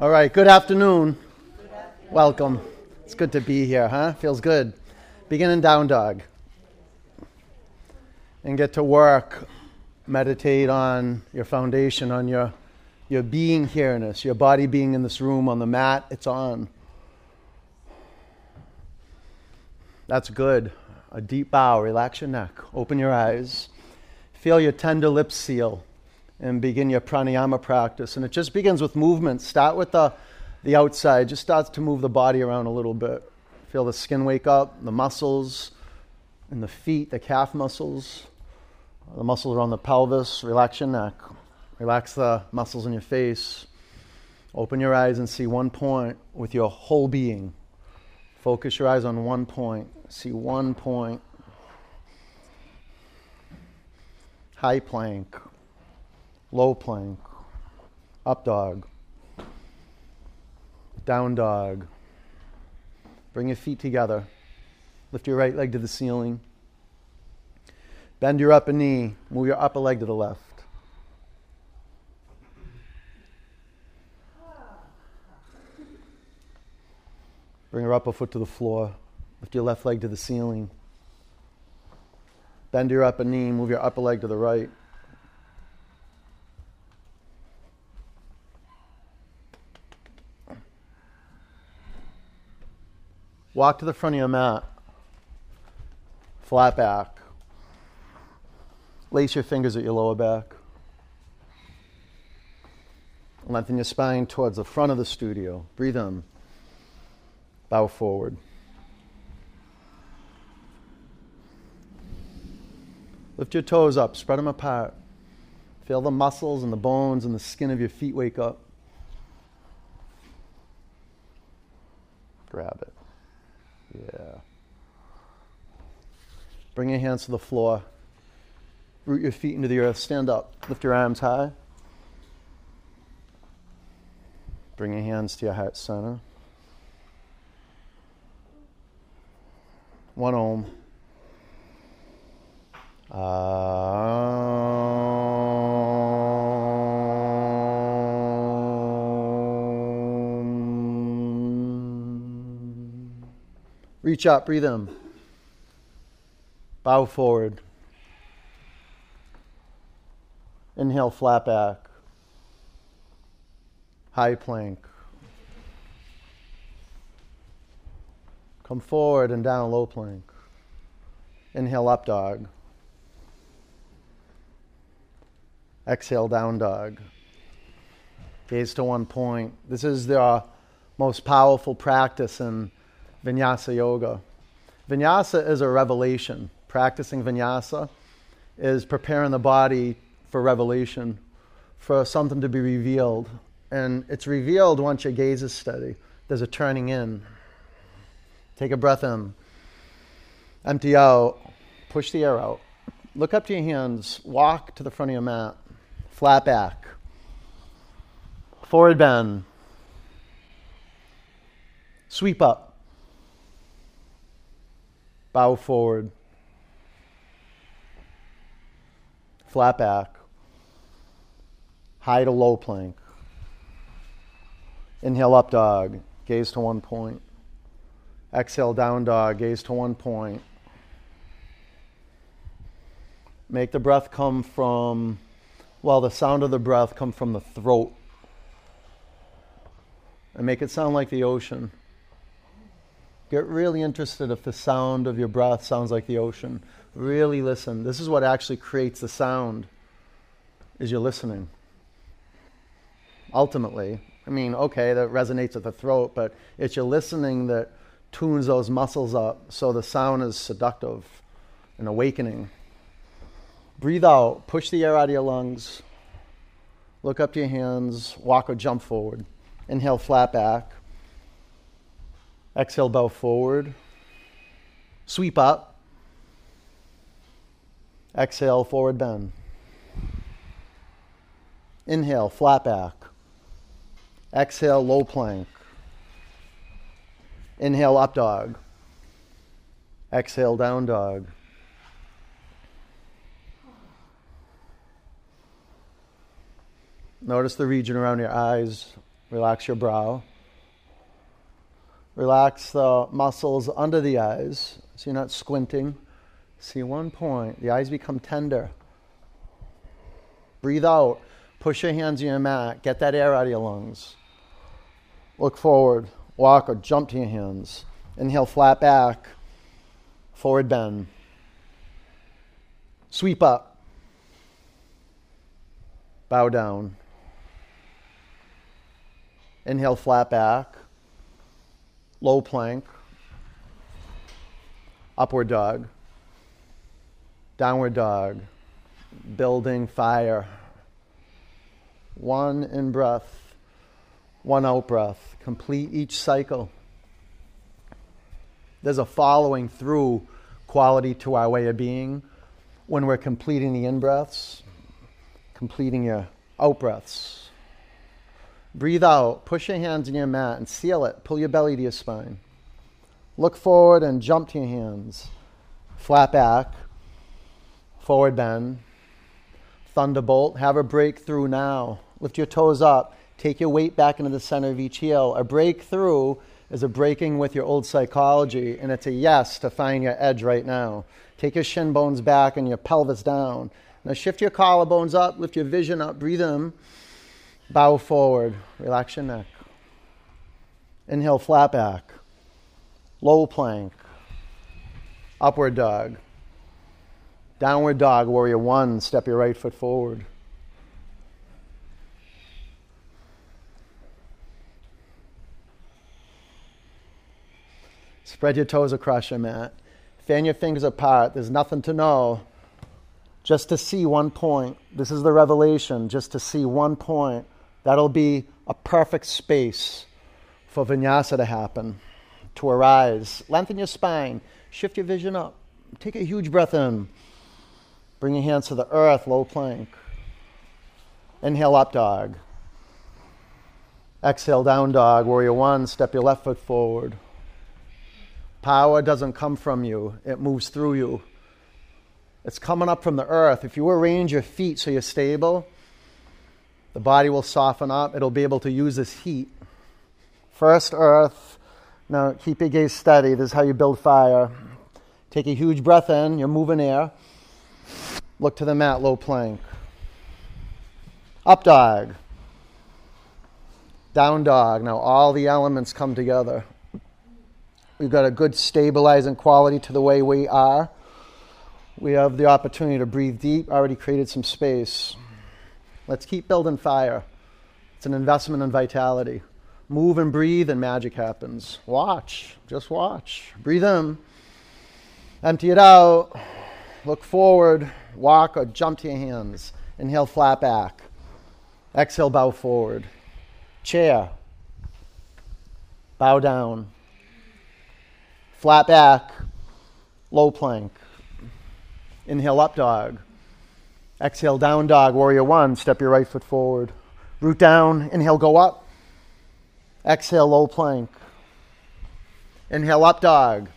All right, good afternoon. Welcome. It's good to be here, huh? Feels good. Begin in down dog. And get to work. Meditate on your foundation, on your, your being here in this, your body being in this room, on the mat it's on. That's good. A deep bow, relax your neck, open your eyes, feel your tender lips seal and begin your pranayama practice. And it just begins with movement. Start with the, the outside, just starts to move the body around a little bit. Feel the skin wake up, the muscles in the feet, the calf muscles, the muscles around the pelvis. Relax your neck. Relax the muscles in your face. Open your eyes and see one point with your whole being. Focus your eyes on one point. See one point. High plank low plank, up dog, down dog. Bring your feet together. Lift your right leg to the ceiling. Bend your upper knee. Move your upper leg to the left. Bring your upper foot to the floor. Lift your left leg to the ceiling. Bend your upper knee. Move your upper leg to the right. Walk to the front of your mat. Flat back. Lace your fingers at your lower back. Lengthen your spine towards the front of the studio. Breathe in. Bow forward. Lift your toes up, spread them apart. Feel the muscles and the bones and the skin of your feet wake up. Grab it. Yeah. Bring your hands to the floor. Root your feet into the earth. Stand up. Lift your arms high. Bring your hands to your heart center. One om. Reach out, breathe in. Bow forward. Inhale, flat back. High plank. Come forward and down, low plank. Inhale, up dog. Exhale, down dog. Gaze to one point. This is the most powerful practice in Vinyasa Yoga. Vinyasa is a revelation. Practicing vinyasa is preparing the body for revelation, for something to be revealed. And it's revealed once your gaze is steady. There's a turning in. Take a breath in. Empty out. Push the air out. Look up to your hands. Walk to the front of your mat. Flat back. Forward bend. Sweep up. Bow forward. Flat back. High to low plank. Inhale up dog. Gaze to one point. Exhale down dog. Gaze to one point. Make the breath come from, well, the sound of the breath come from the throat. And make it sound like the ocean. Get really interested if the sound of your breath sounds like the ocean. Really listen. This is what actually creates the sound is you're listening. Ultimately, I mean, okay, that resonates at the throat, but it's your listening that tunes those muscles up so the sound is seductive and awakening. Breathe out, push the air out of your lungs. Look up to your hands, walk or jump forward. Inhale, flat back. Exhale, bow forward. Sweep up. Exhale, forward bend. Inhale, flat back. Exhale, low plank. Inhale, up dog. Exhale, down dog. Notice the region around your eyes, Relax your brow. Relax the muscles under the eyes so you're not squinting. See one point. The eyes become tender. Breathe out. Push your hands in your mat. Get that air out of your lungs. Look forward. Walk or jump to your hands. Inhale, flat back. Forward bend. Sweep up. Bow down. Inhale, flat back. Low plank. Upward dog. Downward dog. Building fire. One in breath, one out breath. Complete each cycle. There's a following through quality to our way of being when we're completing the in breaths, completing your out breaths. Breathe out, push your hands in your mat and seal it. Pull your belly to your spine. Look forward and jump to your hands. Flat back, forward bend, thunderbolt. Have a breakthrough now. Lift your toes up. Take your weight back into the center of each heel. A breakthrough is a breaking with your old psychology, and it's a yes to find your edge right now. Take your shin bones back and your pelvis down. Now shift your collarbones up, lift your vision up, breathe in. Bow forward, relax your neck. Inhale, flat back. Low plank. Upward dog. Downward dog, warrior one. Step your right foot forward. Spread your toes across your mat. Fan your fingers apart. There's nothing to know. Just to see one point. This is the revelation. Just to see one point. That'll be a perfect space for vinyasa to happen, to arise. Lengthen your spine. Shift your vision up. Take a huge breath in. Bring your hands to the earth, low plank. Inhale, up dog. Exhale, down dog. Warrior one, step your left foot forward. Power doesn't come from you, it moves through you. It's coming up from the earth. If you arrange your feet so you're stable, the body will soften up. It'll be able to use this heat. First, earth. Now, keep your gaze steady. This is how you build fire. Take a huge breath in. You're moving air. Look to the mat, low plank. Up dog. Down dog. Now, all the elements come together. We've got a good stabilizing quality to the way we are. We have the opportunity to breathe deep, already created some space. Let's keep building fire. It's an investment in vitality. Move and breathe, and magic happens. Watch, just watch. Breathe in, empty it out, look forward, walk or jump to your hands. Inhale, flat back. Exhale, bow forward. Chair. Bow down. Flat back. Low plank. Inhale, up dog. Exhale, down dog, warrior one. Step your right foot forward. Root down. Inhale, go up. Exhale, low plank. Inhale, up dog.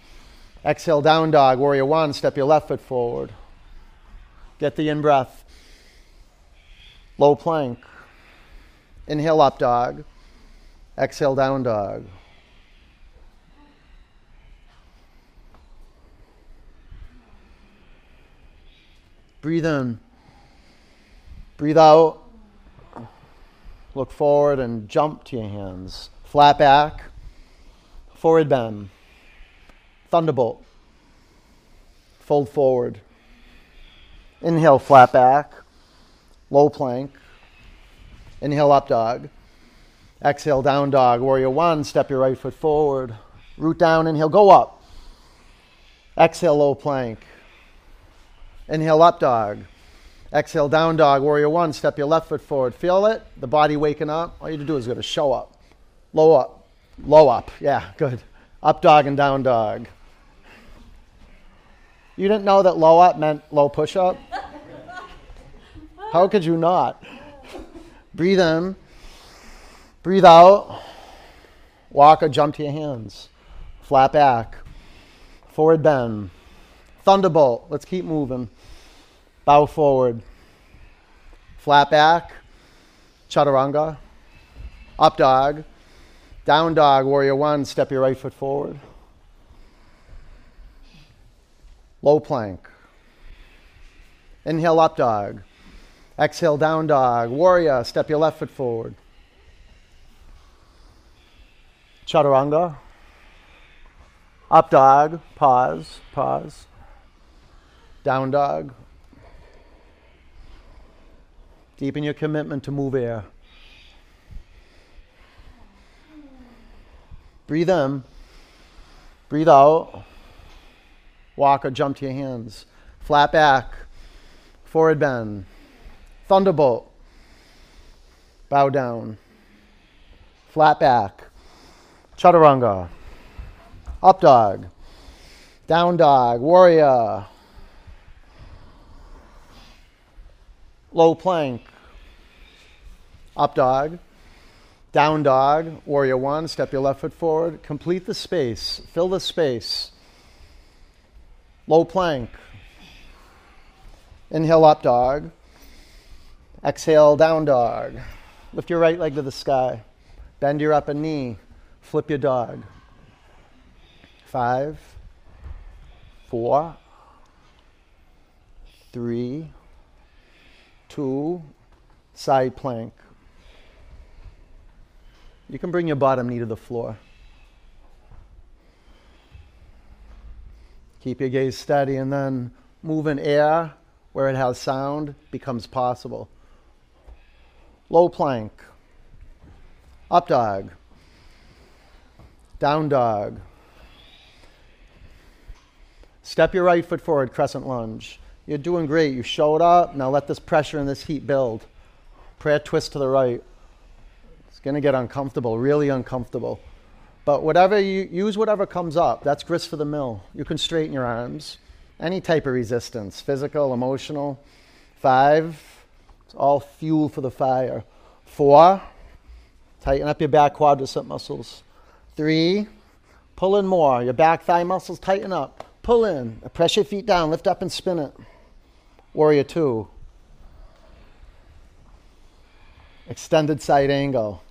Exhale, down dog, warrior one. Step your left foot forward. Get the in breath. Low plank. Inhale, up dog. Exhale, down dog. Breathe in. Breathe out. Look forward and jump to your hands. Flat back. Forward bend. Thunderbolt. Fold forward. Inhale, flat back. Low plank. Inhale, up dog. Exhale, down dog. Warrior one, step your right foot forward. Root down, inhale, go up. Exhale, low plank. Inhale, up dog. Exhale, down dog. Warrior one, step your left foot forward. Feel it? The body waking up. All you to do is go to show up. Low up. Low up. Yeah, good. Up dog and down dog. You didn't know that low up meant low push up? How could you not? Breathe in. Breathe out. Walk or jump to your hands. Flat back. Forward bend. Thunderbolt. Let's keep moving. Bow forward. Flat back. Chaturanga. Up dog. Down dog, warrior one, step your right foot forward. Low plank. Inhale, up dog. Exhale, down dog. Warrior, step your left foot forward. Chaturanga. Up dog, pause, pause. Down dog. Deepen your commitment to move air. Breathe in. Breathe out. Walk or jump to your hands. Flat back. Forward bend. Thunderbolt. Bow down. Flat back. Chaturanga. Up dog. Down dog. Warrior. Low plank. Up dog. Down dog, warrior one, step your left foot forward. Complete the space, fill the space. Low plank. Inhale, up dog. Exhale, down dog. Lift your right leg to the sky. Bend your upper knee. Flip your dog. Five, four, three, two, side plank. You can bring your bottom knee to the floor. Keep your gaze steady and then move in air where it has sound becomes possible. Low plank. Up dog. Down dog. Step your right foot forward, crescent lunge. You're doing great. You showed up. Now let this pressure and this heat build. Prayer twist to the right It's going to get uncomfortable, really uncomfortable. But whatever you use, whatever comes up. That's grist for the mill. You can straighten your arms. Any type of resistance, physical, emotional. Five, it's all fuel for the fire. Four, tighten up your back quadricep muscles. Three, pull in more. Your back thigh muscles tighten up. Pull in. Press your feet down. Lift up and spin it. Warrior two. Extended side angle.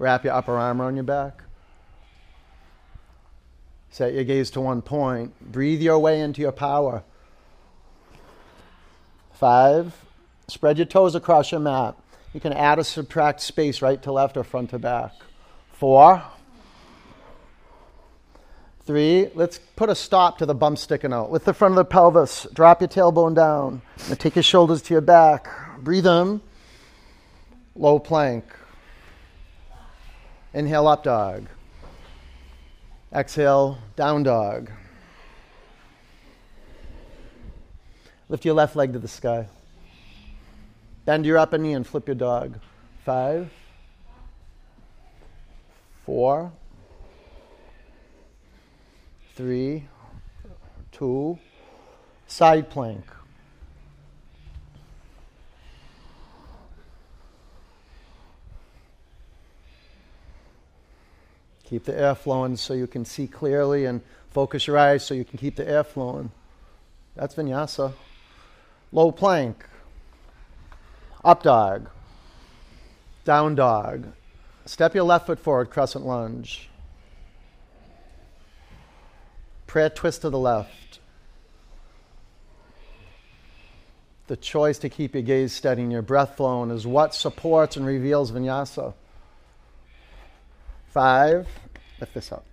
Wrap your upper arm around your back. Set your gaze to one point. Breathe your way into your power. Five. Spread your toes across your mat. You can add or subtract space right to left or front to back. Four. Three. Let's put a stop to the bump sticking out. With the front of the pelvis, drop your tailbone down. And take your shoulders to your back. Breathe in. Low plank. Inhale, up dog. Exhale, down dog. Lift your left leg to the sky. Bend your upper knee and flip your dog. Five, four, three, two, side plank. Keep the air flowing so you can see clearly and focus your eyes so you can keep the air flowing. That's vinyasa. Low plank. Up dog. Down dog. Step your left foot forward, crescent lunge. Prayer twist to the left. The choice to keep your gaze steady and your breath flowing is what supports and reveals vinyasa. Five, lift this up.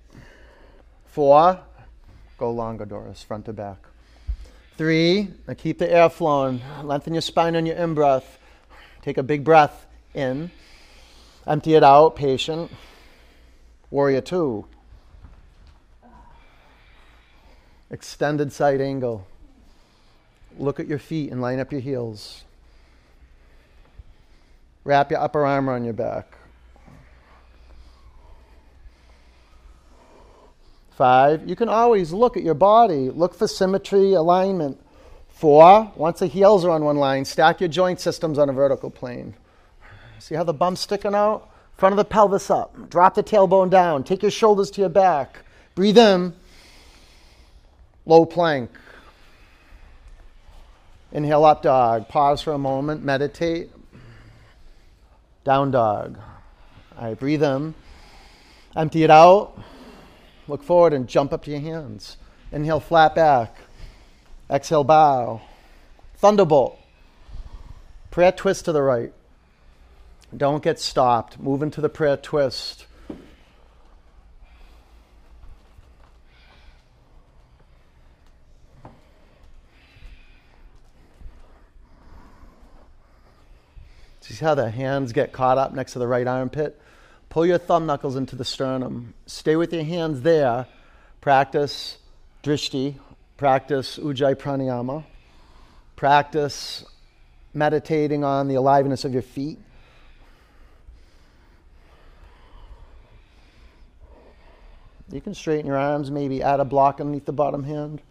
Four, go longer, Doris, front to back. Three, now keep the air flowing. Lengthen your spine on your in breath. Take a big breath in. Empty it out, patient. Warrior two. Extended side angle. Look at your feet and line up your heels. Wrap your upper arm around your back. Five, you can always look at your body, look for symmetry, alignment. Four, once the heels are on one line, stack your joint systems on a vertical plane. See how the bump's sticking out? Front of the pelvis up. Drop the tailbone down. Take your shoulders to your back. Breathe in. Low plank. Inhale up dog. Pause for a moment. Meditate. Down dog. All right, breathe in. Empty it out. Look forward and jump up to your hands. Inhale, flat back. Exhale, bow. Thunderbolt. Prayer twist to the right. Don't get stopped. Move into the prayer twist. See how the hands get caught up next to the right armpit? Pull your thumb knuckles into the sternum. Stay with your hands there. Practice drishti. Practice ujjayi pranayama. Practice meditating on the aliveness of your feet. You can straighten your arms, maybe add a block underneath the bottom hand.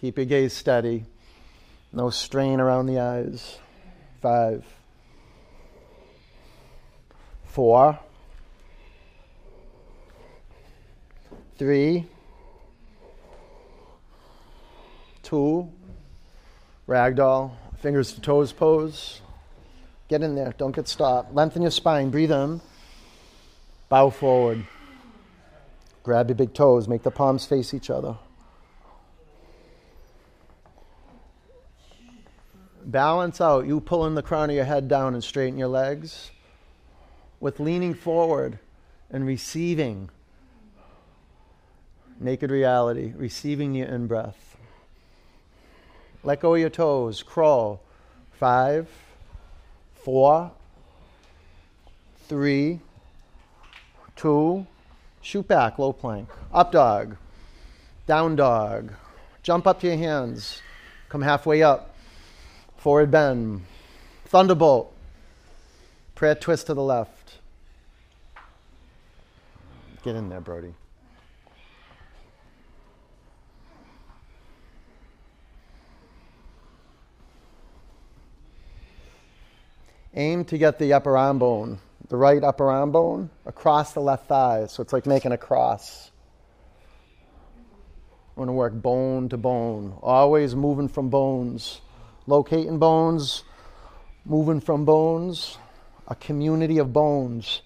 Keep your gaze steady. No strain around the eyes five, four, three, two, ragdoll, fingers to toes pose. Get in there, don't get stopped. Lengthen your spine, breathe in, bow forward. Grab your big toes, make the palms face each other. balance out, you pulling the crown of your head down and straighten your legs, with leaning forward and receiving naked reality, receiving your in breath. Let go of your toes, crawl. Five, four, three, two, shoot back, low plank. Up dog, down dog. Jump up to your hands, come halfway up. Forward bend. Thunderbolt. Prayer twist to the left. Get in there, Brody. Aim to get the upper arm bone, the right upper arm bone, across the left thigh. So it's like making a cross. I want to work bone to bone, always moving from bones locating bones, moving from bones, a community of bones.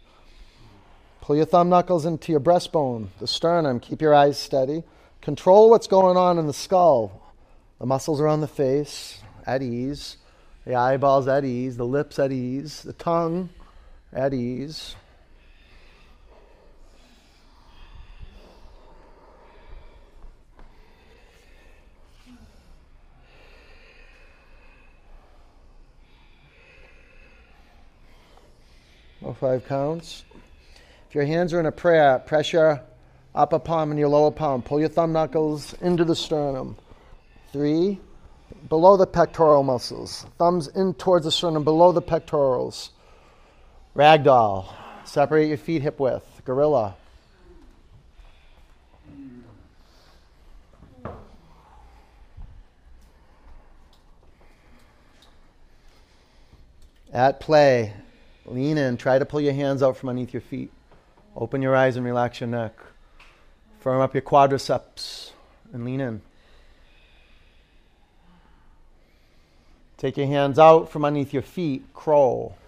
Pull your thumb knuckles into your breastbone, the sternum. Keep your eyes steady. Control what's going on in the skull. The muscles around the face at ease, the eyeballs at ease, the lips at ease, the tongue at ease. or five counts. If your hands are in a prayer, press your upper palm and your lower palm. Pull your thumb knuckles into the sternum. Three, below the pectoral muscles. Thumbs in towards the sternum, below the pectorals. Ragdoll. Separate your feet hip width. Gorilla. At play, Lean in. Try to pull your hands out from underneath your feet. Open your eyes and relax your neck. Firm up your quadriceps and lean in. Take your hands out from underneath your feet. Crawl.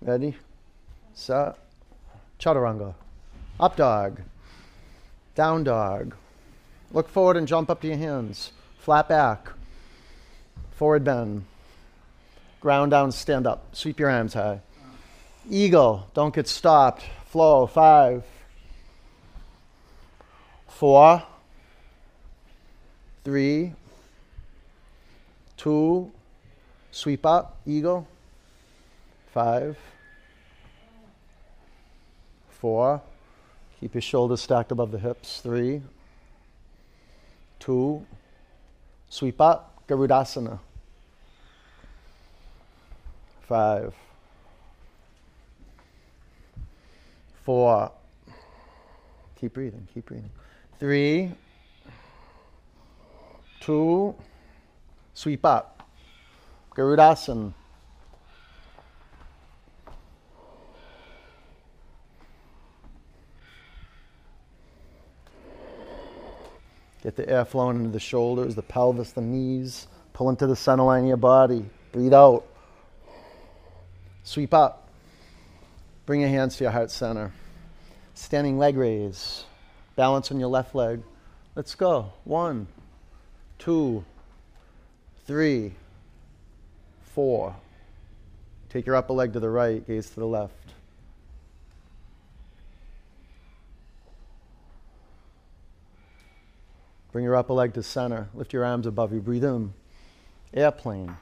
Ready? Set. Chaturanga. Up dog. Down dog. Look forward and jump up to your hands. Flat back. Forward bend. Ground down, stand up. Sweep your arms high. Eagle. Don't get stopped. Flow. Five. Four. Three. Two. Sweep up. Eagle. Five. Four. Keep your shoulders stacked above the hips. Three two, sweep up, Garudasana. 5. Four. Keep breathing, keep breathing. Three. Two. Sweep up. Garudasana. Get the air flowing into the shoulders, the pelvis, the knees. Pull into the center line of your body. Breathe out. Sweep up. Bring your hands to your heart center. Standing leg raise. Balance on your left leg. Let's go. One, two, three, four. Take your upper leg to the right, gaze to the left. Bring your upper leg to center. Lift your arms above you. Breathe in. Airplane.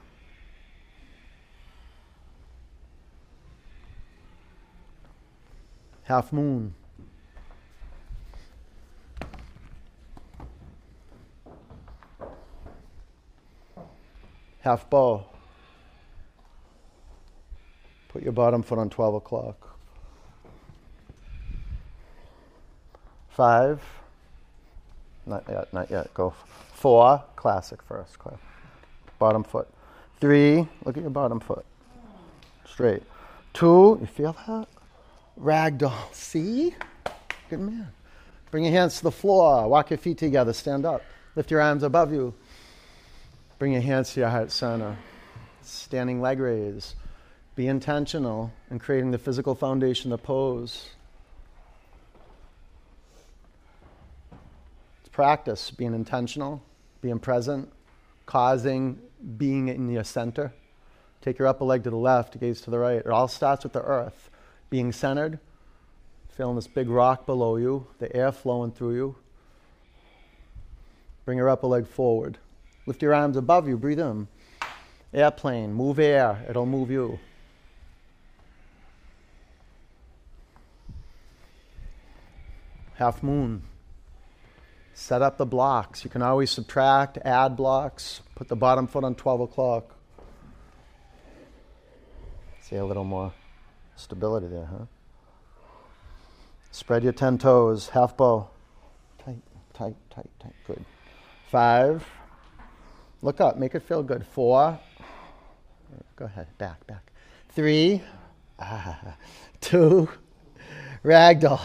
Half moon. Half bow. Put your bottom foot on 12 o'clock. Five. Not yet, not yet. Go. Four. Classic first. Bottom foot. Three. Look at your bottom foot. Straight. Two. You feel that? Ragdoll. See? Good man. Bring your hands to the floor. Walk your feet together. Stand up. Lift your arms above you. Bring your hands to your heart center. Standing leg raise. Be intentional in creating the physical foundation of the pose. It's practice being intentional, being present, causing being in your center. Take your upper leg to the left, gaze to the right. It all starts with the earth. Being centered, feeling this big rock below you, the air flowing through you. Bring your upper leg forward. Lift your arms above you, breathe in. Airplane, move air, it'll move you. half moon. Set up the blocks. You can always subtract, add blocks, put the bottom foot on 12 o'clock. See a little more stability there, huh? Spread your 10 toes, half bow. Tight, tight, tight, tight. Good. Five. Look up, make it feel good. Four. Go ahead, back, back. Three. Ah. Two. Ragdoll.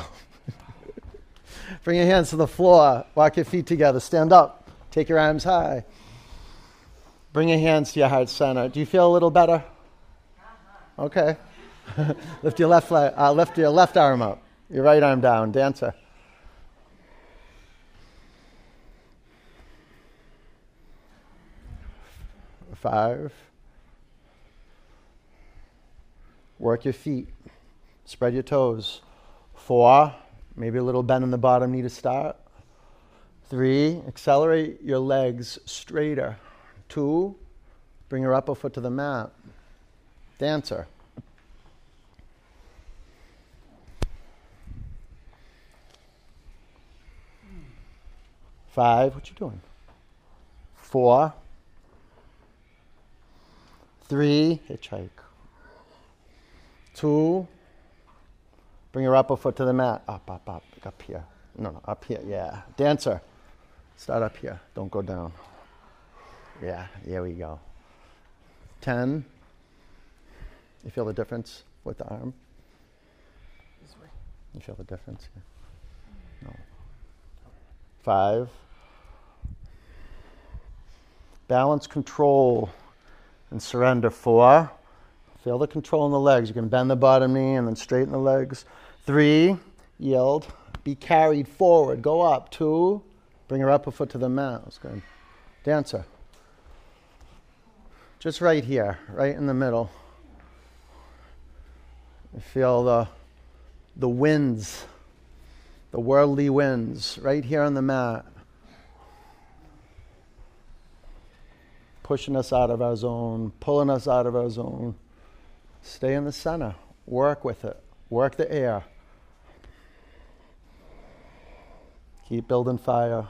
Bring your hands to the floor. Walk your feet together. Stand up. Take your arms high. Bring your hands to your heart center. Do you feel a little better? Okay. lift your left uh, lift your left arm up. Your right arm down. Dancer. Five. Work your feet. Spread your toes. Four. Maybe a little bend in the bottom knee to start. Three, accelerate your legs straighter. Two, bring your upper foot to the mat. Dancer. Five, what you doing? Four. Three, hitchhike. Two, Bring your upper foot to the mat. Up, up, up, up here. No, no, up here. Yeah. Dancer. Start up here. Don't go down. Yeah, here we go. 10. You feel the difference with the arm? This way. You feel the difference? Yeah. No. Five. Balance, control, and surrender. Four. Feel the control in the legs. You can bend the bottom knee and then straighten the legs. Three, yield. Be carried forward. Go up. Two, bring your upper foot to the mat. That's good. Dancer. Just right here, right in the middle. feel the, the winds, the worldly winds, right here on the mat. Pushing us out of our zone, pulling us out of our zone. Stay in the center. Work with it. Work the air. Keep building fire.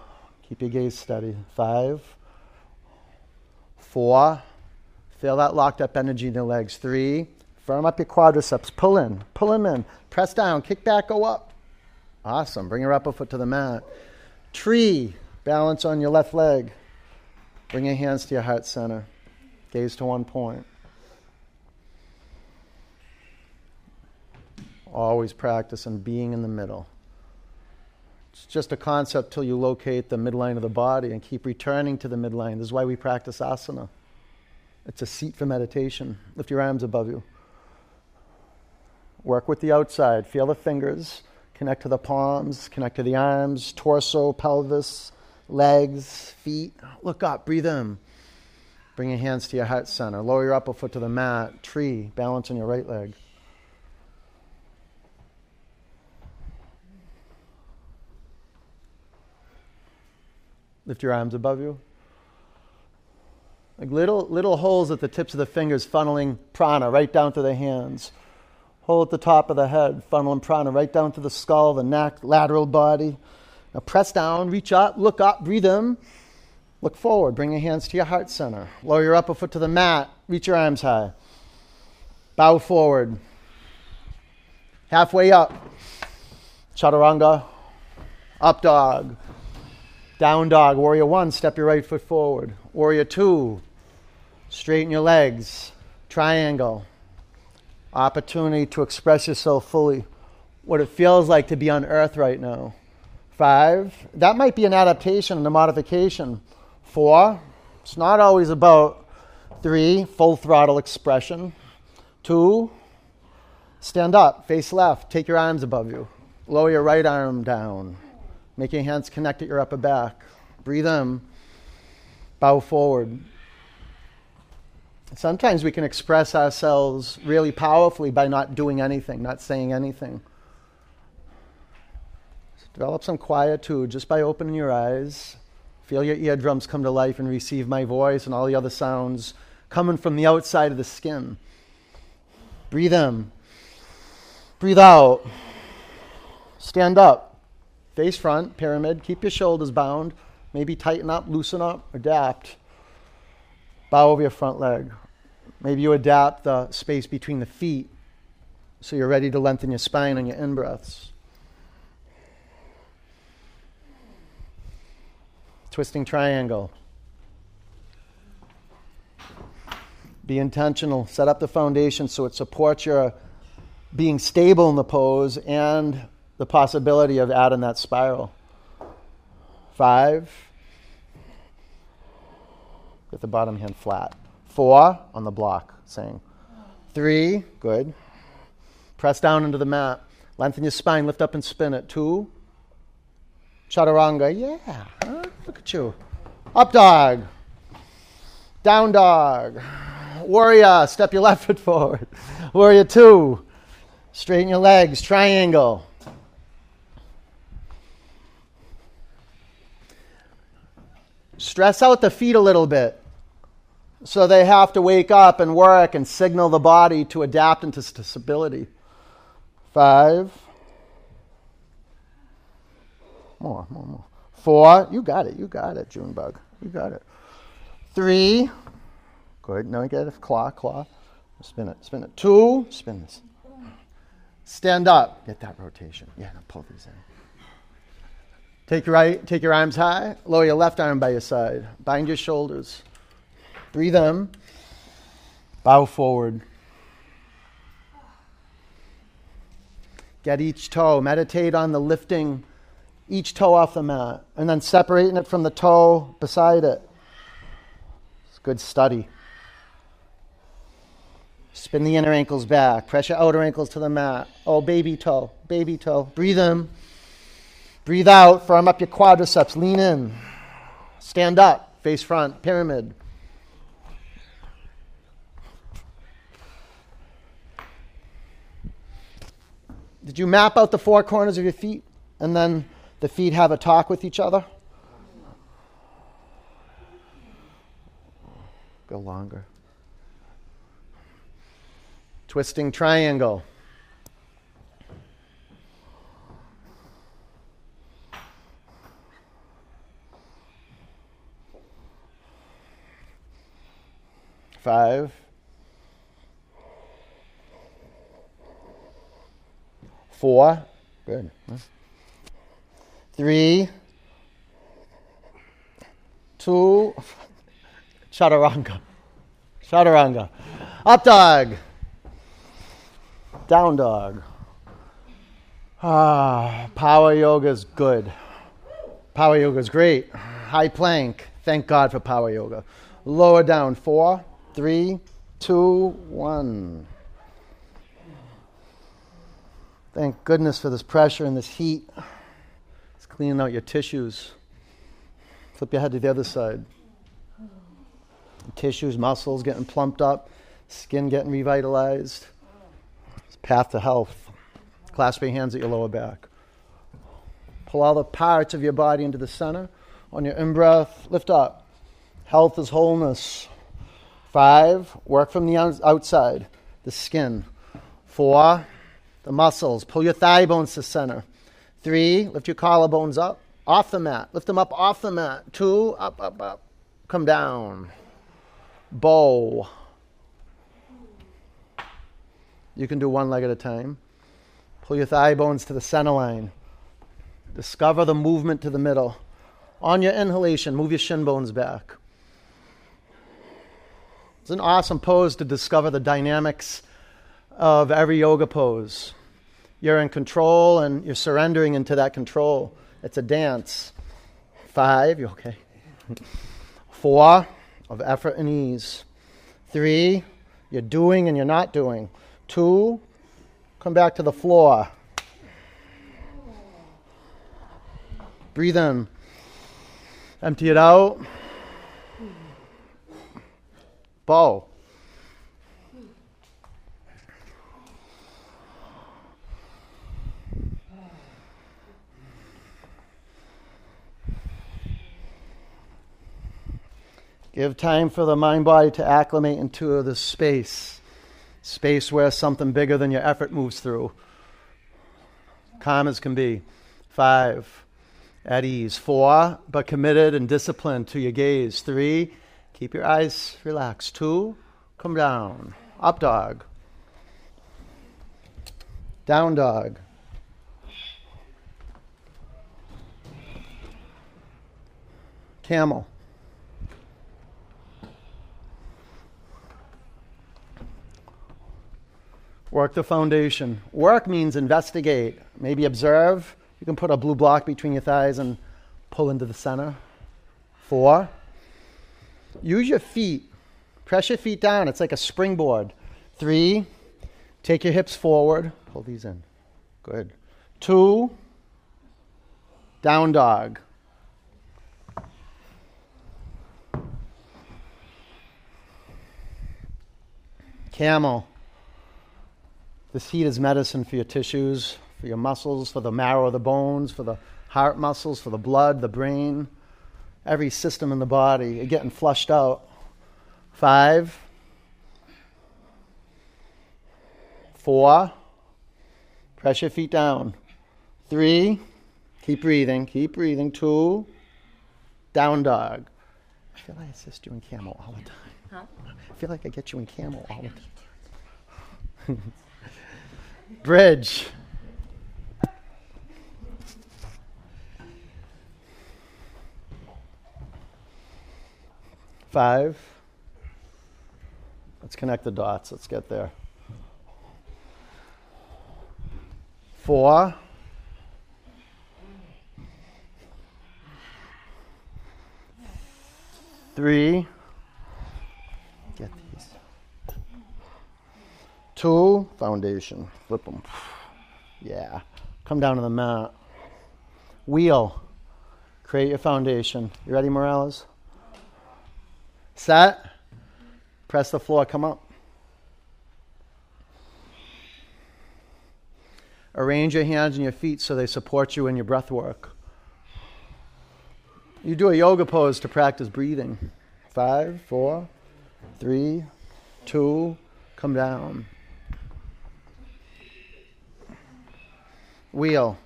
Keep your gaze steady. Five, four. Feel that locked up energy in the legs. Three. Firm up your quadriceps. Pull in. Pull them in. Press down. Kick back. Go up. Awesome. Bring your upper foot to the mat. Tree. Balance on your left leg. Bring your hands to your heart center. Gaze to one point. Always practice on being in the middle. It's just a concept till you locate the midline of the body and keep returning to the midline. This is why we practice asana. It's a seat for meditation. Lift your arms above you. Work with the outside. Feel the fingers. Connect to the palms, connect to the arms, torso, pelvis, legs, feet. Look up, breathe in. Bring your hands to your heart center. Lower your upper foot to the mat. Tree, balance on your right leg. Lift your arms above you. Like little, little holes at the tips of the fingers funneling prana right down to the hands. Hole at the top of the head, funneling prana right down to the skull, the neck, lateral body. Now press down, reach up, look up, breathe in. Look forward, bring your hands to your heart center. Lower your upper foot to the mat, reach your arms high. Bow forward. Halfway up. Chaturanga. Up dog. Down dog. Warrior one, step your right foot forward. Warrior two, straighten your legs. Triangle. Opportunity to express yourself fully. What it feels like to be on earth right now. Five, that might be an adaptation and a modification. Four, it's not always about three, full throttle expression. Two, stand up, face left, take your arms above you. Lower your right arm down. Make your hands connect at your upper back. Breathe in, bow forward. Sometimes we can express ourselves really powerfully by not doing anything, not saying anything. Develop some quietude just by opening your eyes. Feel your eardrums come to life and receive my voice and all the other sounds coming from the outside of the skin. Breathe in. Breathe out. Stand up. Face front, pyramid. Keep your shoulders bound. Maybe tighten up, loosen up, adapt. Bow over your front leg. Maybe you adapt the space between the feet so you're ready to lengthen your spine on your in breaths. twisting triangle. Be intentional. Set up the foundation so it supports your being stable in the pose and the possibility of adding that spiral. Five. Get the bottom hand flat. Four on the block, saying. Three, good. Press down into the mat. Lengthen your spine, lift up and spin it. Two. Chaturanga, yeah. Huh? Look at you. Up dog. Down dog. Warrior, step your left foot forward. Warrior two. Straighten your legs. Triangle. Stress out the feet a little bit. So they have to wake up and work and signal the body to adapt into stability. Five. More, more, more. Four, you got it, you got it, Junebug. You got it. Three, good. Now get a claw, claw. Spin it, spin it. Two, spin this. Stand up. Get that rotation. Yeah, now pull these in. Take your right, take your arms high. Lower your left arm by your side. Bind your shoulders. Breathe in. Bow forward. Get each toe. Meditate on the lifting each toe off the mat and then separating it from the toe beside it. It's good study. Spin the inner ankles back. Press your outer ankles to the mat. Oh, baby toe, baby toe. Breathe in. Breathe out. Firm up your quadriceps. Lean in. Stand up. Face front. Pyramid. Did you map out the four corners of your feet and then the feet have a talk with each other? Go longer. Twisting triangle. Five. Four. Good three, two, chaturanga. Chaturanga. Up dog. Down dog. Ah, power yoga is good. Power yoga is great. High plank. Thank God for power yoga. Lower down. Four, three, two, one. Thank goodness for this pressure and this heat. It's cleaning out your tissues. Flip your head to the other side. Tissues, muscles getting plumped up, skin getting revitalized. It's path to health. Clasp your hands at your lower back. Pull all the parts of your body into the center. On your in breath, lift up. Health is wholeness. Five, work from the outside, the skin. Four, the muscles. Pull your thigh bones to center. Three, lift your collarbones up, off the mat. Lift them up off the mat. Two, up, up, up. Come down. Bow. You can do one leg at a time. Pull your thigh bones to the center line. Discover the movement to the middle. On your inhalation, move your shin bones back. It's an awesome pose to discover the dynamics of every yoga pose. You're in control and you're surrendering into that control. It's a dance. Five, you okay? Four, of effort and ease. Three, you're doing and you're not doing. Two, come back to the floor. Breathe in. Empty it out. Bow. Give time for the mind body to acclimate into the space, space where something bigger than your effort moves through. Calm as can be. Five, at ease. Four, but committed and disciplined to your gaze. Three, keep your eyes relaxed. Two, come down. Up dog. Down dog. Camel. Work the foundation. Work means investigate, maybe observe. You can put a blue block between your thighs and pull into the center. Four. Use your feet. Press your feet down. It's like a springboard. Three. Take your hips forward. Pull these in. Good. Two. Down dog. Camel. This heat is medicine for your tissues, for your muscles, for the marrow of the bones, for the heart muscles, for the blood, the brain, every system in the body. You're getting flushed out. Five, four, press your feet down. Three, keep breathing, keep breathing. Two, down dog. I feel like I assist you in camel all the time. Huh? I feel like I get you in camel all the time. Bridge. Five. Let's connect the dots. Let's get there. Four. Three. Two, foundation. Flip them. Yeah. Come down to the mat. Wheel. Create your foundation. You ready, Morales? Set. Press the floor. Come up. Arrange your hands and your feet so they support you in your breath work. You do a yoga pose to practice breathing. Five, four, three, two, come down. Wheel.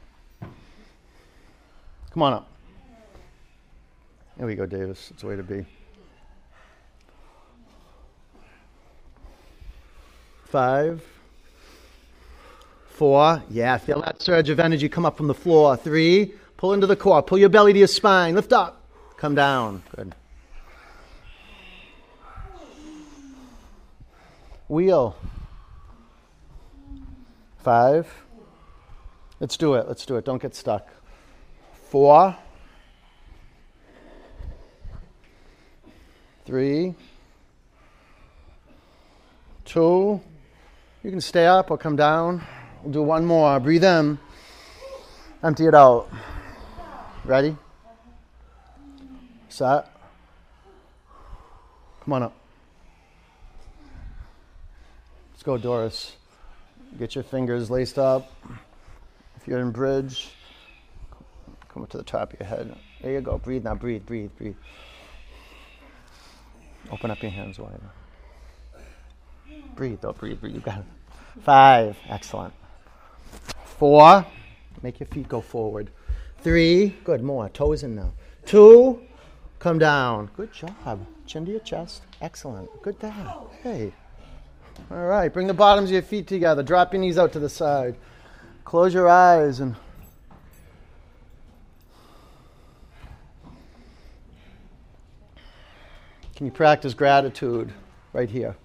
Come on up. There we go, Davis. It's the way to be. Five. Four. Yeah, feel that surge of energy come up from the floor. Three. Pull into the core. Pull your belly to your spine. Lift up. Come down. Good. Wheel. Five Let's do it. Let's do it. Don't get stuck. Four. Three. Two. You can stay up or come down. We'll do one more. Breathe in. Empty it out. Ready? Set. Come on up. Let's go, Doris. Get your fingers laced up. You're in bridge, come up to the top of your head. There you go. Breathe now. Breathe, breathe, breathe. Open up your hands wider. Breathe, though. Breathe, breathe. You got it. Five. Excellent. Four. Make your feet go forward. Three. Good. More. Toes in now. Two. Come down. Good job. Chin to your chest. Excellent. Good job. Hey. All right. Bring the bottoms of your feet together. Drop your knees out to the side. Close your eyes and. Can you practice gratitude right here?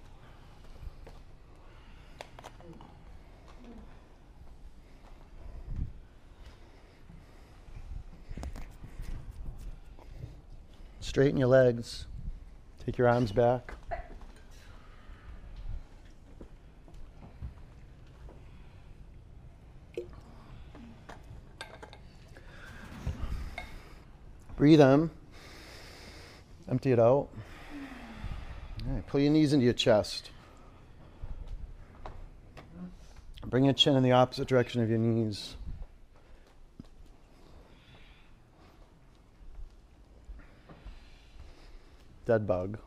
Straighten your legs. Take your arms back. Breathe in. Empty it out. pull your knees into your chest. Bring your chin in the opposite direction of your knees. Dead bug.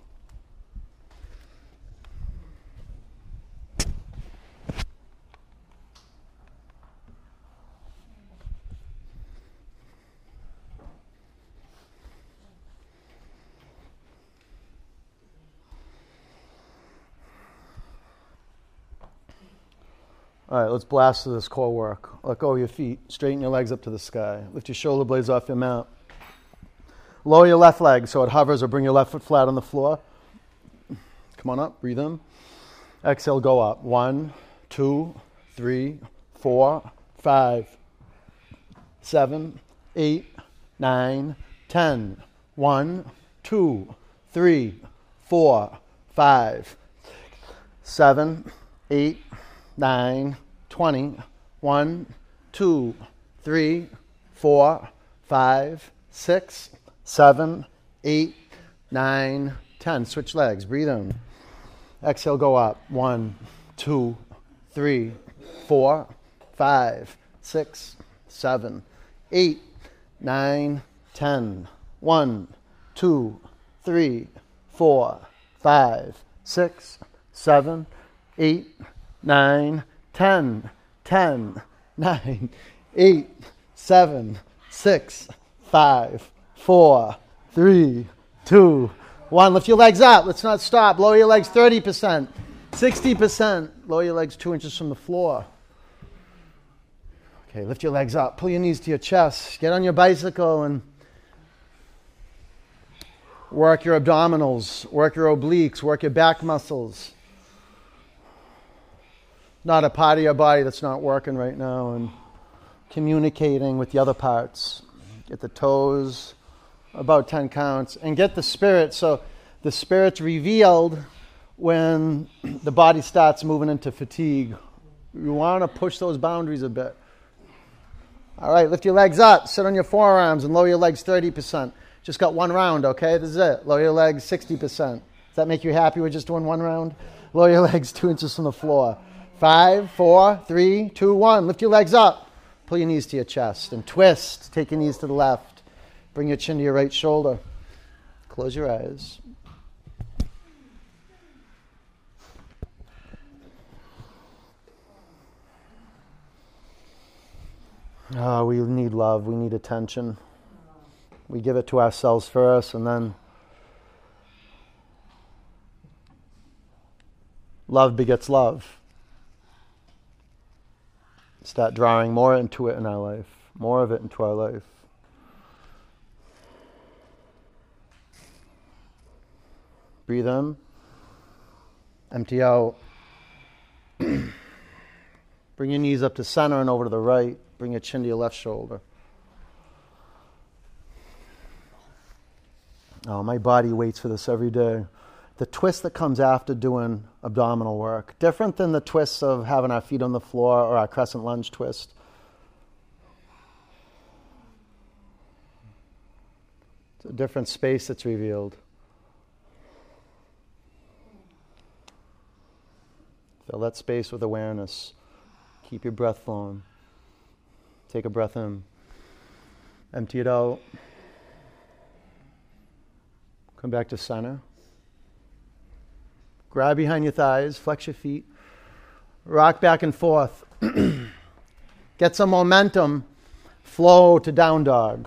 All right, let's blast to this core work. Let go of your feet. Straighten your legs up to the sky. Lift your shoulder blades off your mat. Lower your left leg so it hovers or bring your left foot flat on the floor. Come on up, breathe in. Exhale, go up. One, two, three, four, five, seven, eight, nine, ten. One, two, three, four, five, seven, eight, nine, twenty. One, two, three, four, five, six, seven, eight, nine, ten. Switch legs. Breathe in. Exhale, go up. One, two, three, four, five, six, seven, eight, nine, ten. One, two, three, four, five, six, seven, eight, nine, ten. Ten, nine, eight, seven, six, five, four, three, two, one. Lift your legs up. Let's not stop. Lower your legs 30%, 60%. Lower your legs two inches from the floor. Okay, lift your legs up. Pull your knees to your chest. Get on your bicycle and work your abdominals, work your obliques, work your back muscles. Not a part of your body that's not working right now and communicating with the other parts. Get the toes about 10 counts, and get the spirit. So the spirit's revealed when the body starts moving into fatigue. You want to push those boundaries a bit. All right, lift your legs up, sit on your forearms, and lower your legs 30%. Just got one round, okay? This is it. Lower your legs 60%. Does that make you happy with just doing one round? Lower your legs two inches from the floor. Five, four, three, two, one. Lift your legs up. Pull your knees to your chest and twist. Take your knees to the left. Bring your chin to your right shoulder. Close your eyes. Oh, we need love. We need attention. We give it to ourselves first, and then love begets love. Start drawing more into it in our life, more of it into our life. Breathe in. Empty out. Bring your knees up to center and over to the right. Bring your chin to your left shoulder. Oh, my body waits for this every day. The twist that comes after doing abdominal work, different than the twists of having our feet on the floor or our crescent lunge twist. It's a different space that's revealed. Fill that space with awareness. Keep your breath flowing. Take a breath in. Empty it out. Come back to center. Grab behind your thighs, flex your feet. Rock back and forth. Get some momentum. Flow to down dog.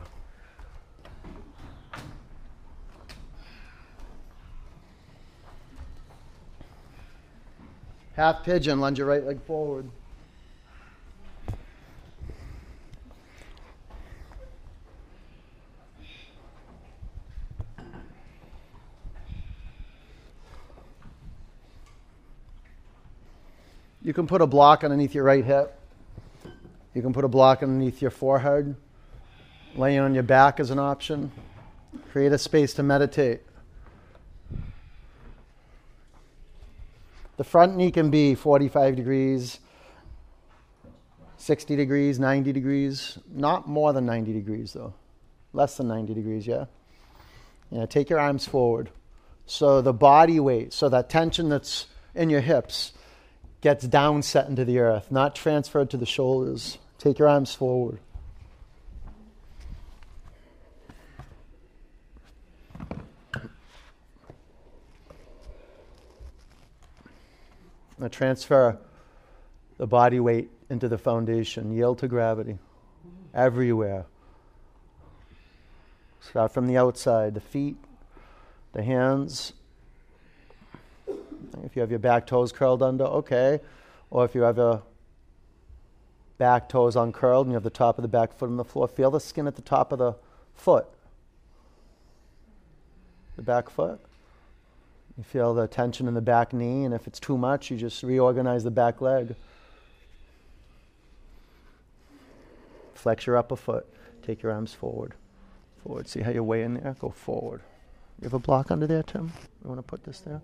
Half pigeon, lunge your right leg forward. You can put a block underneath your right hip. You can put a block underneath your forehead. Laying on your back is an option. Create a space to meditate. The front knee can be 45 degrees, 60 degrees, 90 degrees. Not more than 90 degrees, though. Less than 90 degrees, yeah? Yeah, take your arms forward. So the body weight, so that tension that's in your hips, gets down set into the earth, not transferred to the shoulders. Take your arms forward. Now transfer the body weight into the foundation. Yield to gravity everywhere. Start from the outside, the feet, the hands, if you have your back toes curled under, okay. Or if you have your back toes uncurled and you have the top of the back foot on the floor, feel the skin at the top of the foot. The back foot. You feel the tension in the back knee, and if it's too much, you just reorganize the back leg. Flex your upper foot. Take your arms forward. Forward. See how you're weighing there? Go forward. You have a block under there, Tim? You want to put this there?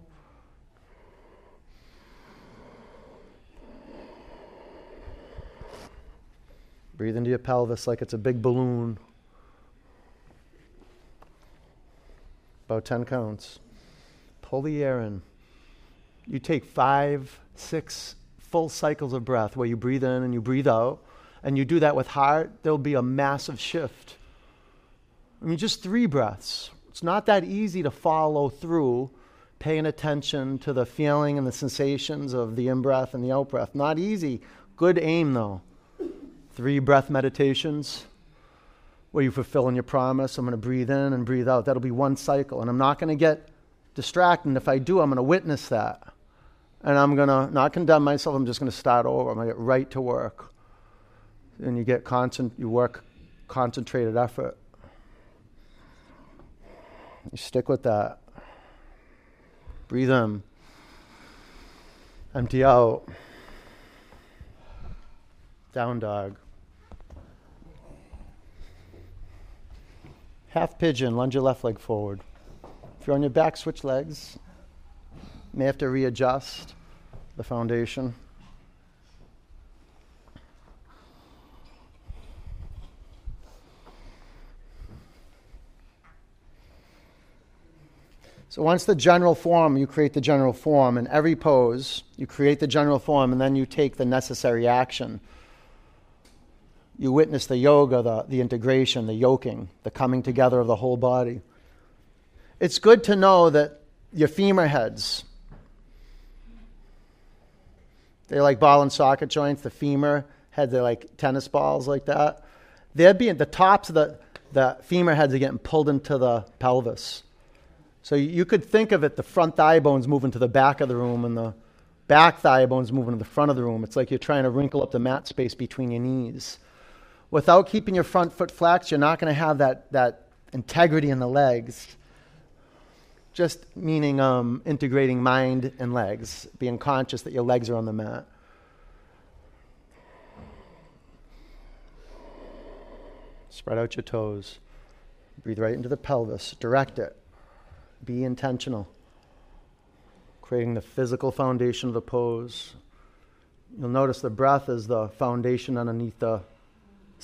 Breathe into your pelvis like it's a big balloon. About 10 counts. Pull the air in. You take five, six full cycles of breath where you breathe in and you breathe out, and you do that with heart, there'll be a massive shift. I mean, just three breaths. It's not that easy to follow through paying attention to the feeling and the sensations of the in breath and the out breath. Not easy. Good aim, though three breath meditations where you fulfill in your promise. I'm going to breathe in and breathe out. That'll be one cycle. And I'm not going to get distracted. And if I do, I'm going to witness that. And I'm going to not condemn myself. I'm just going to start over. I'm going to get right to work. And you get constant, you work concentrated effort. You stick with that. Breathe in. Empty out. Down dog. Half pigeon, lunge your left leg forward. If you're on your back, switch legs. May have to readjust the foundation. So once the general form, you create the general form. In every pose, you create the general form and then you take the necessary action you witness the yoga, the, the integration, the yoking, the coming together of the whole body. It's good to know that your femur heads, they're like ball and socket joints, the femur heads, they're like tennis balls like that. They're being, the tops of the, the femur heads are getting pulled into the pelvis. So you could think of it, the front thigh bones moving to the back of the room and the back thigh bones moving to the front of the room. It's like you're trying to wrinkle up the mat space between your knees without keeping your front foot flexed, you're not going to have that, that integrity in the legs. Just meaning um, integrating mind and legs, being conscious that your legs are on the mat. Spread out your toes. Breathe right into the pelvis. Direct it. Be intentional. Creating the physical foundation of the pose. You'll notice the breath is the foundation underneath the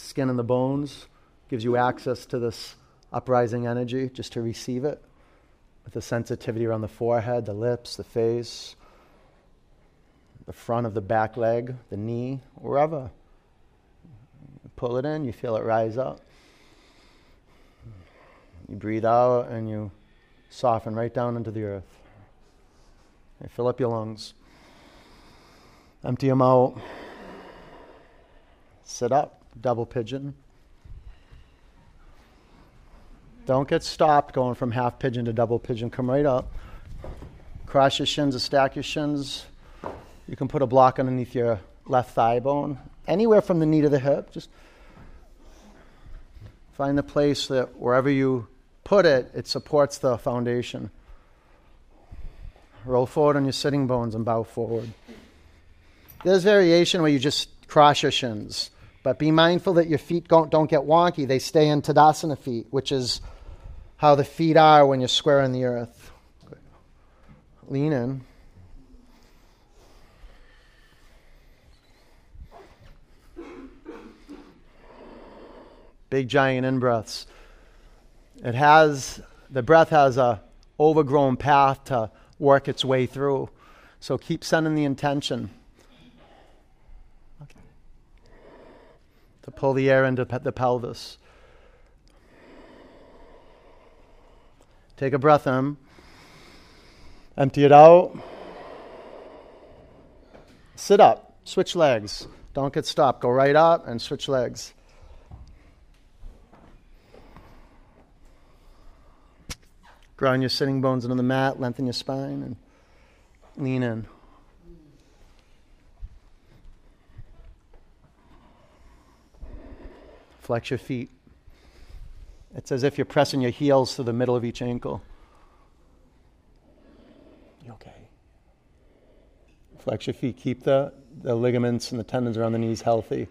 skin and the bones. Gives you access to this uprising energy just to receive it with the sensitivity around the forehead, the lips, the face, the front of the back leg, the knee, wherever. Pull it in, you feel it rise up. You breathe out and you soften right down into the earth. You fill up your lungs. Empty them out. Sit up, double pigeon. Don't get stopped going from half pigeon to double pigeon. Come right up. Cross your shins or stack your shins. You can put a block underneath your left thigh bone. Anywhere from the knee to the hip. Just find the place that wherever you put it, it supports the foundation. Roll forward on your sitting bones and bow forward. There's variation where you just cross your shins. But be mindful that your feet don't, don't get wonky. They stay in Tadasana feet, which is how the feet are when you're square in the earth. Lean in. Big giant in breaths. It has the breath has a overgrown path to work its way through. So keep sending the intention. To pull the air into the pelvis. Take a breath in, empty it out. Sit up, switch legs. Don't get stopped. Go right up and switch legs. Ground your sitting bones into the mat, lengthen your spine, and lean in. Flex your feet. It's as if you're pressing your heels to the middle of each ankle. You okay? Flex your feet. Keep the, the ligaments and the tendons around the knees healthy.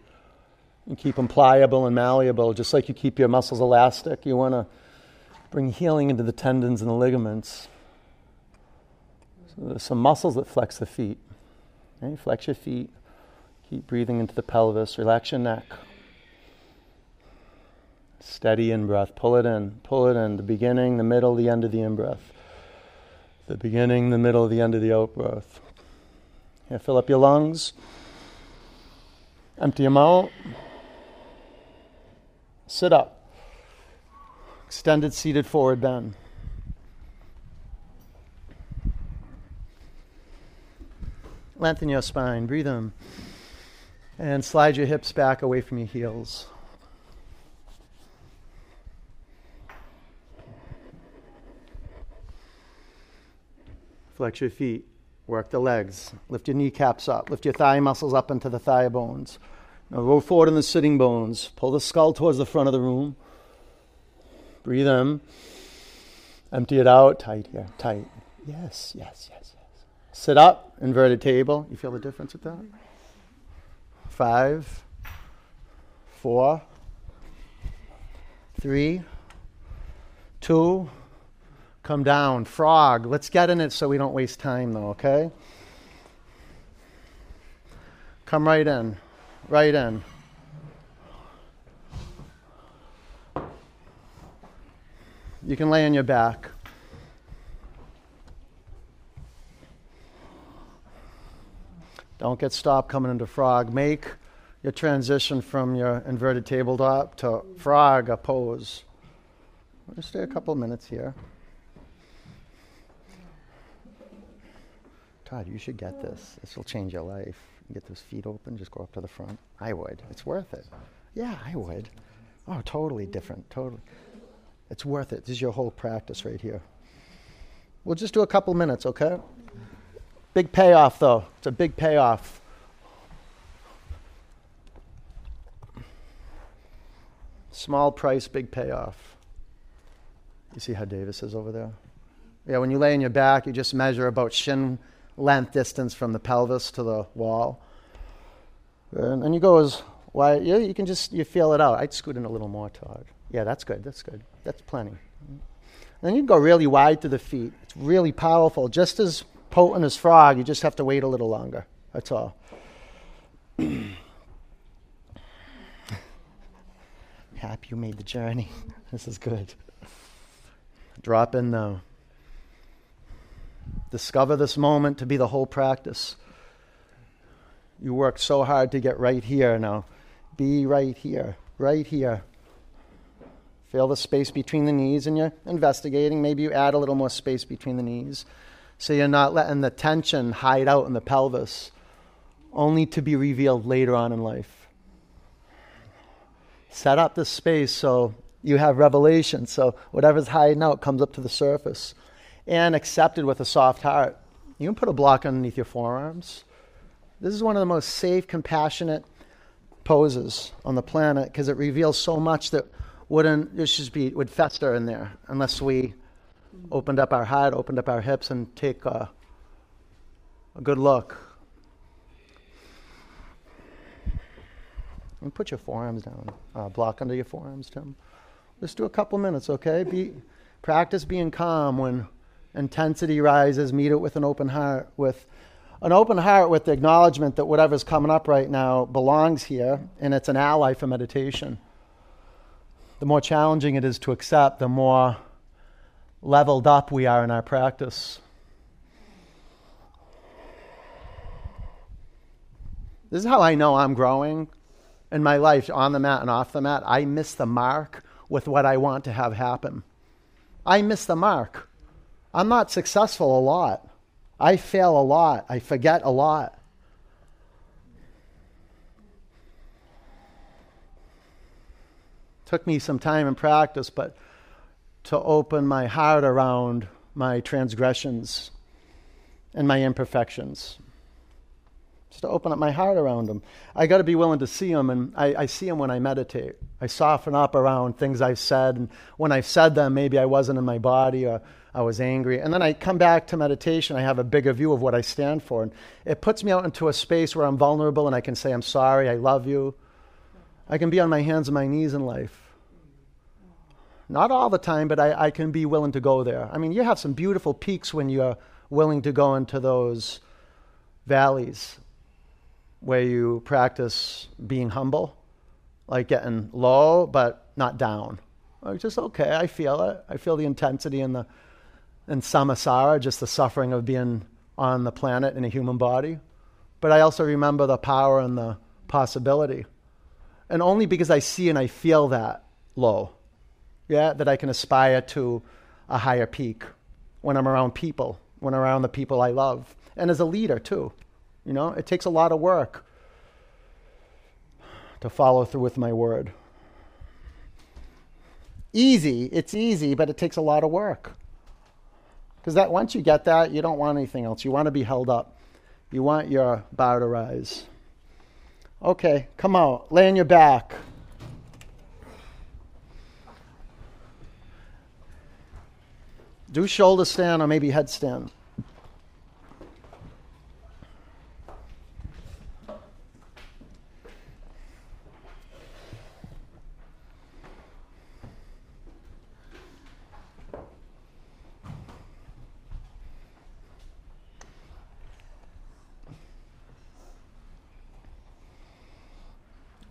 And keep them pliable and malleable, just like you keep your muscles elastic. You want to bring healing into the tendons and the ligaments. So there's some muscles that flex the feet. Okay? Flex your feet. Keep breathing into the pelvis. Relax your neck. Steady in breath. Pull it in. Pull it in. The beginning, the middle, the end of the in breath. The beginning, the middle, the end of the out breath. Yeah, fill up your lungs. Empty them out. Sit up. Extended seated forward bend. Lengthen your spine. Breathe in. And slide your hips back away from your heels. Flex your feet. Work the legs. Lift your kneecaps up. Lift your thigh muscles up into the thigh bones. Now roll forward in the sitting bones. Pull the skull towards the front of the room. Breathe in. Empty it out. Tight here. Tight. Yes, yes, yes, yes. Sit up. Inverted table. You feel the difference with that? Five, four, three, two, Come down. Frog. Let's get in it so we don't waste time, though, okay? Come right in. Right in. You can lay on your back. Don't get stopped coming into frog. Make your transition from your inverted tabletop to frog, a pose. We'll stay a couple minutes here. Todd, you should get this. Oh. This will change your life. Get those feet open, just go up to the front. I would. It's worth it. Yeah, I would. Oh, totally different. Totally. It's worth it. This is your whole practice right here. We'll just do a couple minutes, okay? Big payoff, though. It's a big payoff. Small price, big payoff. You see how Davis is over there? Yeah, when you lay on your back, you just measure about shin length distance from the pelvis to the wall. And, and you go as Why you, you can just you feel it out. I'd scoot in a little more, Todd. Yeah, that's good. That's good. That's plenty. Then you can go really wide to the feet. It's really powerful. Just as potent as frog, you just have to wait a little longer. That's all. Happy you made the journey. This is good. Drop in now. Discover this moment to be the whole practice. You worked so hard to get right here now. Be right here, right here. Feel the space between the knees and you're investigating. Maybe you add a little more space between the knees. So you're not letting the tension hide out in the pelvis, only to be revealed later on in life. Set up the space so you have revelation. So whatever's hiding out comes up to the surface. And accepted with a soft heart. You can put a block underneath your forearms. This is one of the most safe, compassionate poses on the planet because it reveals so much that wouldn't just be would fester in there unless we opened up our heart, opened up our hips, and take a, a good look. And put your forearms down. Uh, block under your forearms, Tim. Just do a couple minutes, okay? Be practice being calm when intensity rises. Meet it with an open heart, with an open heart with the acknowledgement that whatever's coming up right now belongs here and it's an ally for meditation. The more challenging it is to accept, the more leveled up we are in our practice. This is how I know I'm growing in my life on the mat and off the mat. I miss the mark with what I want to have happen. I miss the mark. I'm not successful a lot. I fail a lot. I forget a lot. Took me some time and practice, but to open my heart around my transgressions and my imperfections. Just to open up my heart around them. I got to be willing to see them, and I, I see them when I meditate. I soften up around things I've said, and when I've said them, maybe I wasn't in my body or I was angry. And then I come back to meditation, I have a bigger view of what I stand for. And it puts me out into a space where I'm vulnerable and I can say, I'm sorry, I love you. I can be on my hands and my knees in life. Not all the time, but I, I can be willing to go there. I mean, you have some beautiful peaks when you're willing to go into those valleys where you practice being humble, like getting low but not down. Like just okay, I feel it. I feel the intensity and the and samsara, just the suffering of being on the planet in a human body. But I also remember the power and the possibility. And only because I see and I feel that low, yeah, that I can aspire to a higher peak when I'm around people, when I'm around the people I love. And as a leader, too. You know, it takes a lot of work to follow through with my word. Easy, it's easy, but it takes a lot of work. Because that once you get that, you don't want anything else. You want to be held up. You want your bow to rise. Okay, come out. Lay on your back. Do shoulder stand or maybe headstand.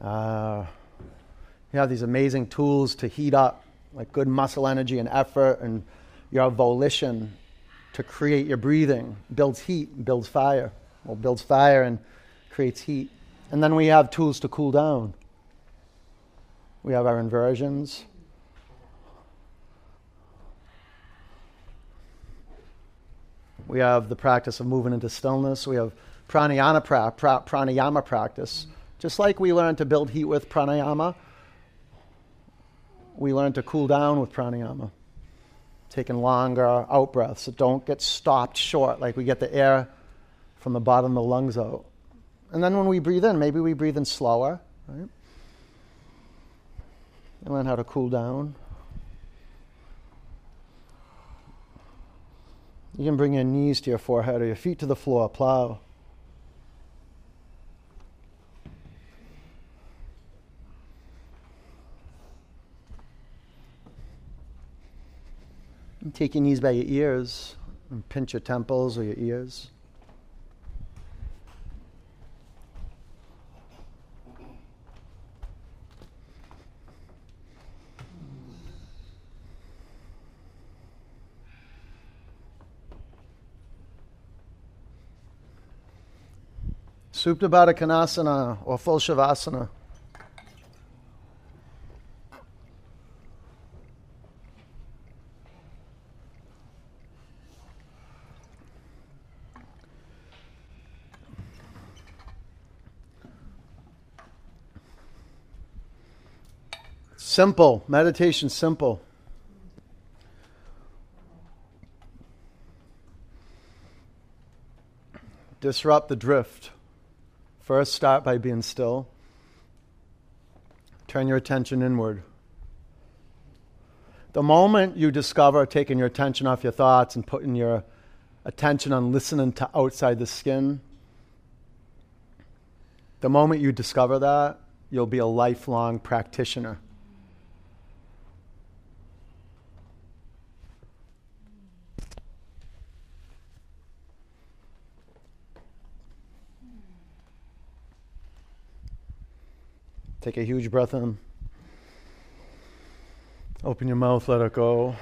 Uh, you have these amazing tools to heat up, like good muscle energy and effort, and your volition to create your breathing builds heat, builds fire. Well, builds fire and creates heat. And then we have tools to cool down. We have our inversions. We have the practice of moving into stillness. We have pranayama, pra- pra- pranayama practice just like we learn to build heat with pranayama, we learn to cool down with pranayama. Taking longer out breaths. So don't get stopped short, like we get the air from the bottom of the lungs out. And then when we breathe in, maybe we breathe in slower, right? And learn how to cool down. You can bring your knees to your forehead or your feet to the floor, plow. Take your knees by your ears and pinch your temples or your ears. Supta Baddha Konasana or full Shavasana. Simple. Meditation simple. Disrupt the drift. First, start by being still. Turn your attention inward. The moment you discover taking your attention off your thoughts and putting your attention on listening to outside the skin, the moment you discover that, you'll be a lifelong practitioner. Take a huge breath in. Open your mouth, let it go.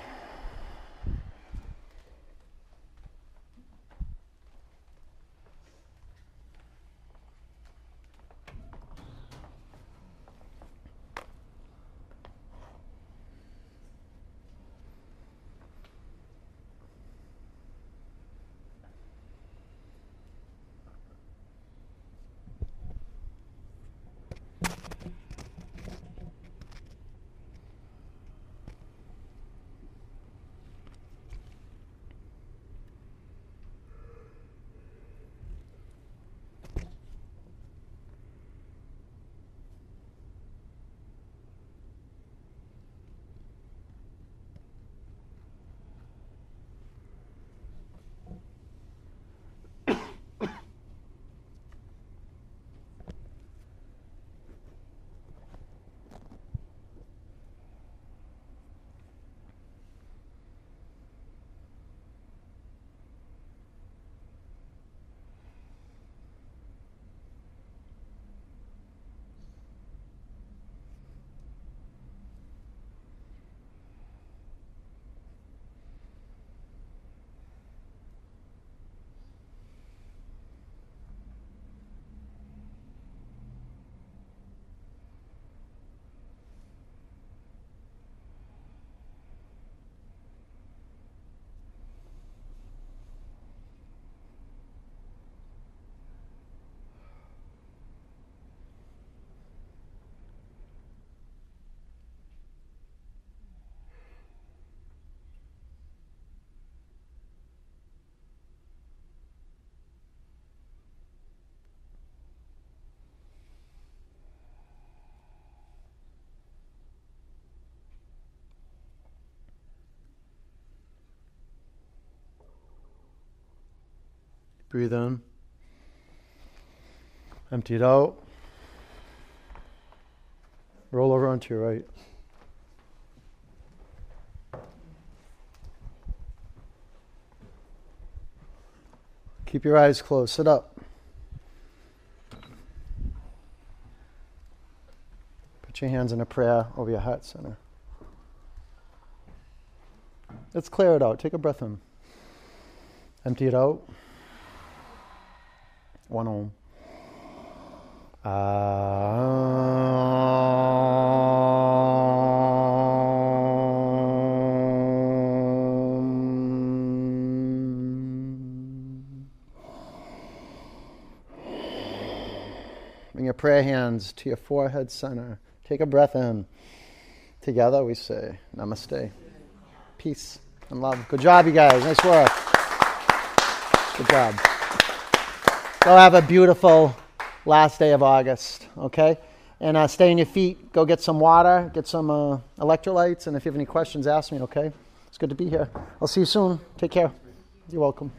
Breathe in. Empty it out. Roll over onto your right. Keep your eyes closed. Sit up. Put your hands in a prayer over your heart center. Let's clear it out. Take a breath in. Empty it out. One om. Bring um. your prayer hands to your forehead center. Take a breath in. Together we say namaste. Peace and love. Good job, you guys. Nice work. Good job. Go have a beautiful last day of August, okay? And uh, stay on your feet. Go get some water, get some uh, electrolytes, and if you have any questions, ask me, okay? It's good to be here. I'll see you soon. Take care. You're welcome.